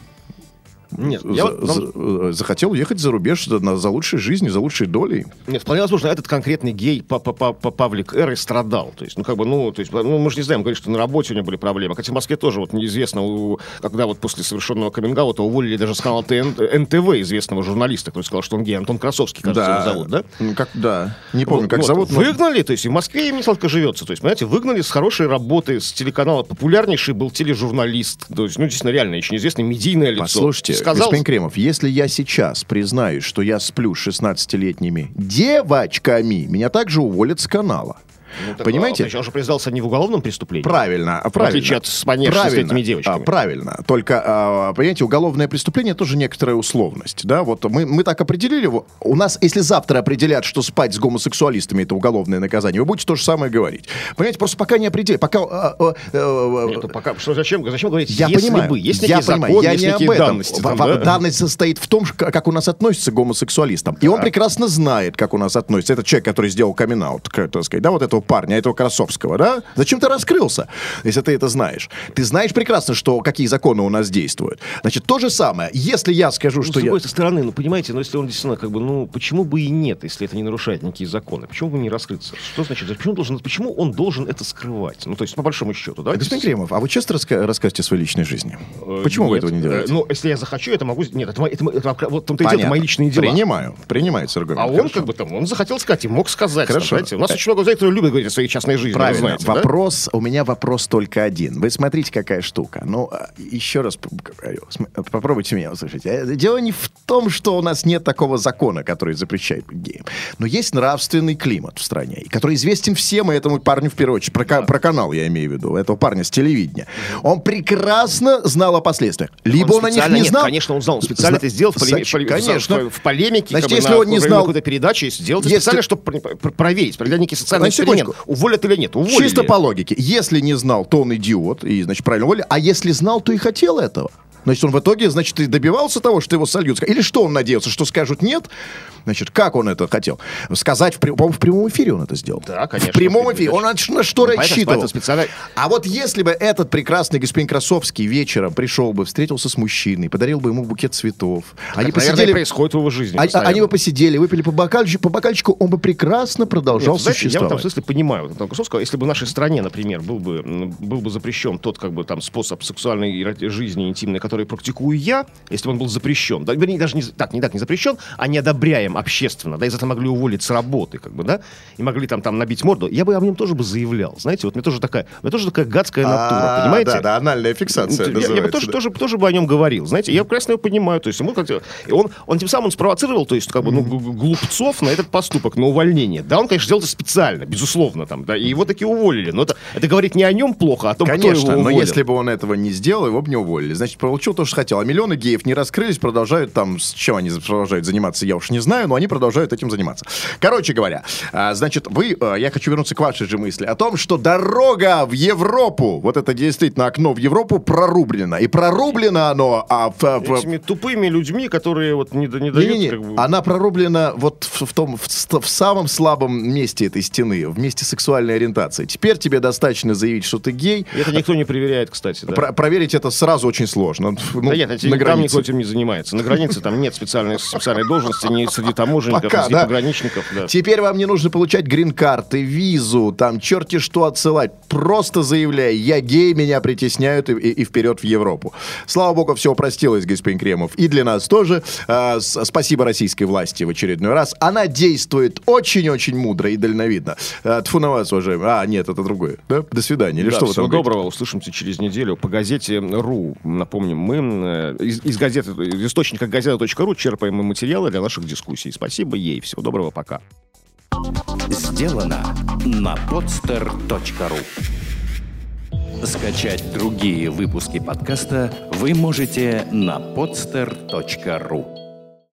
Нет, за- я вот за- захотел уехать за рубеж за, на- за лучшей жизнью, за лучшей долей. Нет, вполне возможно, этот конкретный гей па- па- па- па- Павлик Р. и страдал. То есть, ну, как бы, ну, то есть, ну, мы же не знаем, говорит, что на работе у него были проблемы. Хотя в Москве тоже вот неизвестно, у- когда вот после совершенного каминг уволили даже с канала ТН НТВ известного журналиста, который сказал, что он гей. Антон Красовский, кажется, его зовут, да? Как, да. Не помню, Вот, как вот. зовут. но- Выгнали, то есть и в Москве им не сладко живется. То есть, понимаете, выгнали с хорошей работы, с телеканала. Популярнейший был тележурналист. То есть, ну, действительно, реально, очень известный медийное лицо. Послушайте, сказал, господин Кремов, если я сейчас признаюсь, что я сплю с 16-летними девочками, меня также уволят с канала. Ну, так, Понимаете? а, Он же признался не в уголовном преступлении. Правильно, В правильно. отличие от с этими девочками. А, правильно. Только, а, понимаете, уголовное преступление тоже некоторая условность. Да, вот мы, мы так определили его. У нас, если завтра определят, что спать с гомосексуалистами это уголовное наказание, вы будете то же самое говорить. Понимаете, просто пока не определили, пока... а, а, а, Нет, ну пока, что, зачем, зачем говорить, я если понимаю, бы, есть я некий закон, понимаю, я есть не об этом. данности. Там, да? Данность состоит в том, как у нас относятся к гомосексуалистам. И он прекрасно знает, как у нас относятся. Этот человек, который сделал камин так сказать, да, вот этого парня, этого Красовского, да? Зачем ты раскрылся, если ты это знаешь? Ты знаешь прекрасно, что какие законы у нас действуют. Значит, то же самое. Если я скажу, Ну, что с я... другой стороны, ну, понимаете, ну, если он действительно, как бы, ну, почему бы и нет, если это не нарушает никакие законы? Почему бы не раскрыться? Что значит, почему, он должен, почему он должен это скрывать? Ну, то есть, по большому счету, да? Господин Кремов, а вы часто раска- рассказываете о своей личной жизни? Э, Почему вы нет. этого не делаете? Э, Ну, если я захочу, это могу... Нет, это, это, это, вот дело, это мои личные дела. Принимаю. Принимается аргумент. А он Хорошо. как бы там, он захотел сказать и мог сказать. там, Хорошо. знаете. У нас очень много людей, которые любят говорить о своей частной жизни. вы Правильно. знаете, да? вопрос, у меня вопрос только один. Вы смотрите, какая штука. Ну, а, еще раз говорю, попробуйте меня услышать. Э, Дело не в том, что у нас нет такого закона, который запрещает геем. Но есть нравственный климат в стране, который известен всем, и этому парню в первую очередь. Про, ка- про канал я имею в виду, этого парня с телевидения. Он прекрасно знал о последствиях. Либо он, о них не нет, знал. конечно, он знал. Он специально Зна- это сделал в, полеме- Зач- конечно. в, полемике, Значит, как бы, если на- он не знал- какой-то передачи, сделал это Если- специально, чтобы пр- пр- проверить, проверить некий социальный На эксперимент. Секундочку. Уволят или нет? Уволили. Чисто по логике. Если не знал, то он идиот, и, значит, правильно уволили. А если знал, то и хотел этого. Значит, он в итоге, значит, и добивался того, что его сольют. Или что он надеялся, что скажут нет? Значит, как он это хотел? Сказать, в, по-моему, в прямом эфире он это сделал. Да, конечно, В прямом эфире. Он на, что Ну, рассчитывал? поэтому специально- А вот если бы этот прекрасный господин Красовский вечером пришел бы, встретился с мужчиной, подарил бы ему букет цветов. они Так, наверное, посидели... происходит в его жизни. Они, они бы посидели, выпили по бокальчику, по бокальчику, он бы прекрасно продолжал Нет, знаете, я в существовать. этом смысле понимаю вот Кусовского. Если бы в нашей стране, например, был бы, был бы запрещен тот как бы там способ сексуальной жизни интимной, который практикую я, если бы он был запрещен, да, вернее, даже не, так, не так, не запрещен, а не одобряем общественно, да, из этого могли уволить с работы, как бы, да, и могли там, там набить морду, я бы о нем тоже бы заявлял, знаете, вот мне тоже такая, меня тоже такая гадская натура, А, понимаете? Да, да, анальная фиксация Я- я, бы тоже, да. тоже, тоже бы о нем говорил. Знаете, я прекрасно его понимаю. То есть ему как-то- и он, он тем самым спровоцировал, то есть, как бы, ну, глупцов на этот поступок, на увольнение. Да, он, конечно, сделал это специально, безусловно, там, да, и его таки уволили. Но это, это говорит не о нем плохо, а о том, кто Конечно, его но уволил. если бы он этого не сделал, его бы не уволили. Значит, получил то, что хотел. А миллионы геев не раскрылись, продолжают там, с чем они продолжают заниматься, я уж не знаю, но они продолжают этим заниматься. Короче говоря, а, значит, вы, а, я хочу вернуться к вашей же мысли о том, что дорога в Европу, вот это действительно окно в Европу прорублено. И прорублено оно а, в- в- Этими тупыми людьми, которые вот не, не дают... Не-не-не, как бы- она прорублена вот в, в том, в, в самом слабом месте этой стены, в месте сексуальной ориентации. Теперь тебе достаточно заявить, что ты гей, Это никто не проверяет, кстати. Да. Про- проверить это сразу очень сложно. Ну, Да нет, на там границе. никто этим не занимается. На границе там нет специальной, специальной должности ни среди таможенников, Пока, да. пограничников. Да. Теперь вам не нужно получать грин-карты, визу, там черти что отсылать. Просто заявляй, я гей, меня притесняют и, и- и вперед в Европу. Слава богу, все упростилось, господин Кремов. И для нас тоже. С- спасибо российской власти в очередной раз. Она действует очень-очень мудро и дальновидно. А, тьфу на вас, уважаемые. А, нет, это другое. Да? До свидания. Или Да, что вы всего там говорите? доброго. Услышимся через неделю по газете РУ. Напомним, мы э, из, из газеты, из источника газета.ру черпаем мы материалы для наших дискуссий. Спасибо ей. Всего доброго. Пока. Сделано на podster.ru Скачать другие выпуски подкаста вы можете на podster.ru